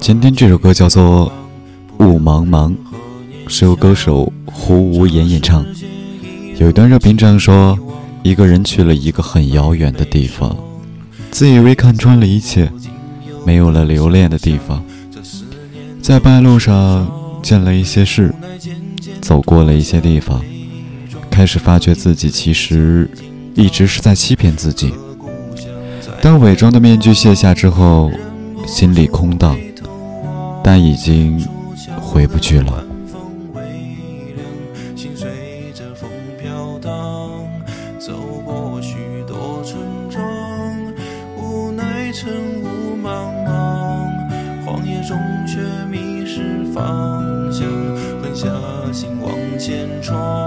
今天这首歌叫做《雾茫茫》，是由歌手胡无言演唱。有一段热评这样说：一个人去了一个很遥远的地方，自以为看穿了一切，没有了留恋的地方，在半路上见了一些事，走过了一些地方，开始发觉自己其实一直是在欺骗自己。当伪装的面具卸下之后，心里空荡。但已经回不去了。风微凉，心随着风飘荡走过许多村庄，无奈晨雾茫茫，荒野中却迷失方向，狠下心往前闯。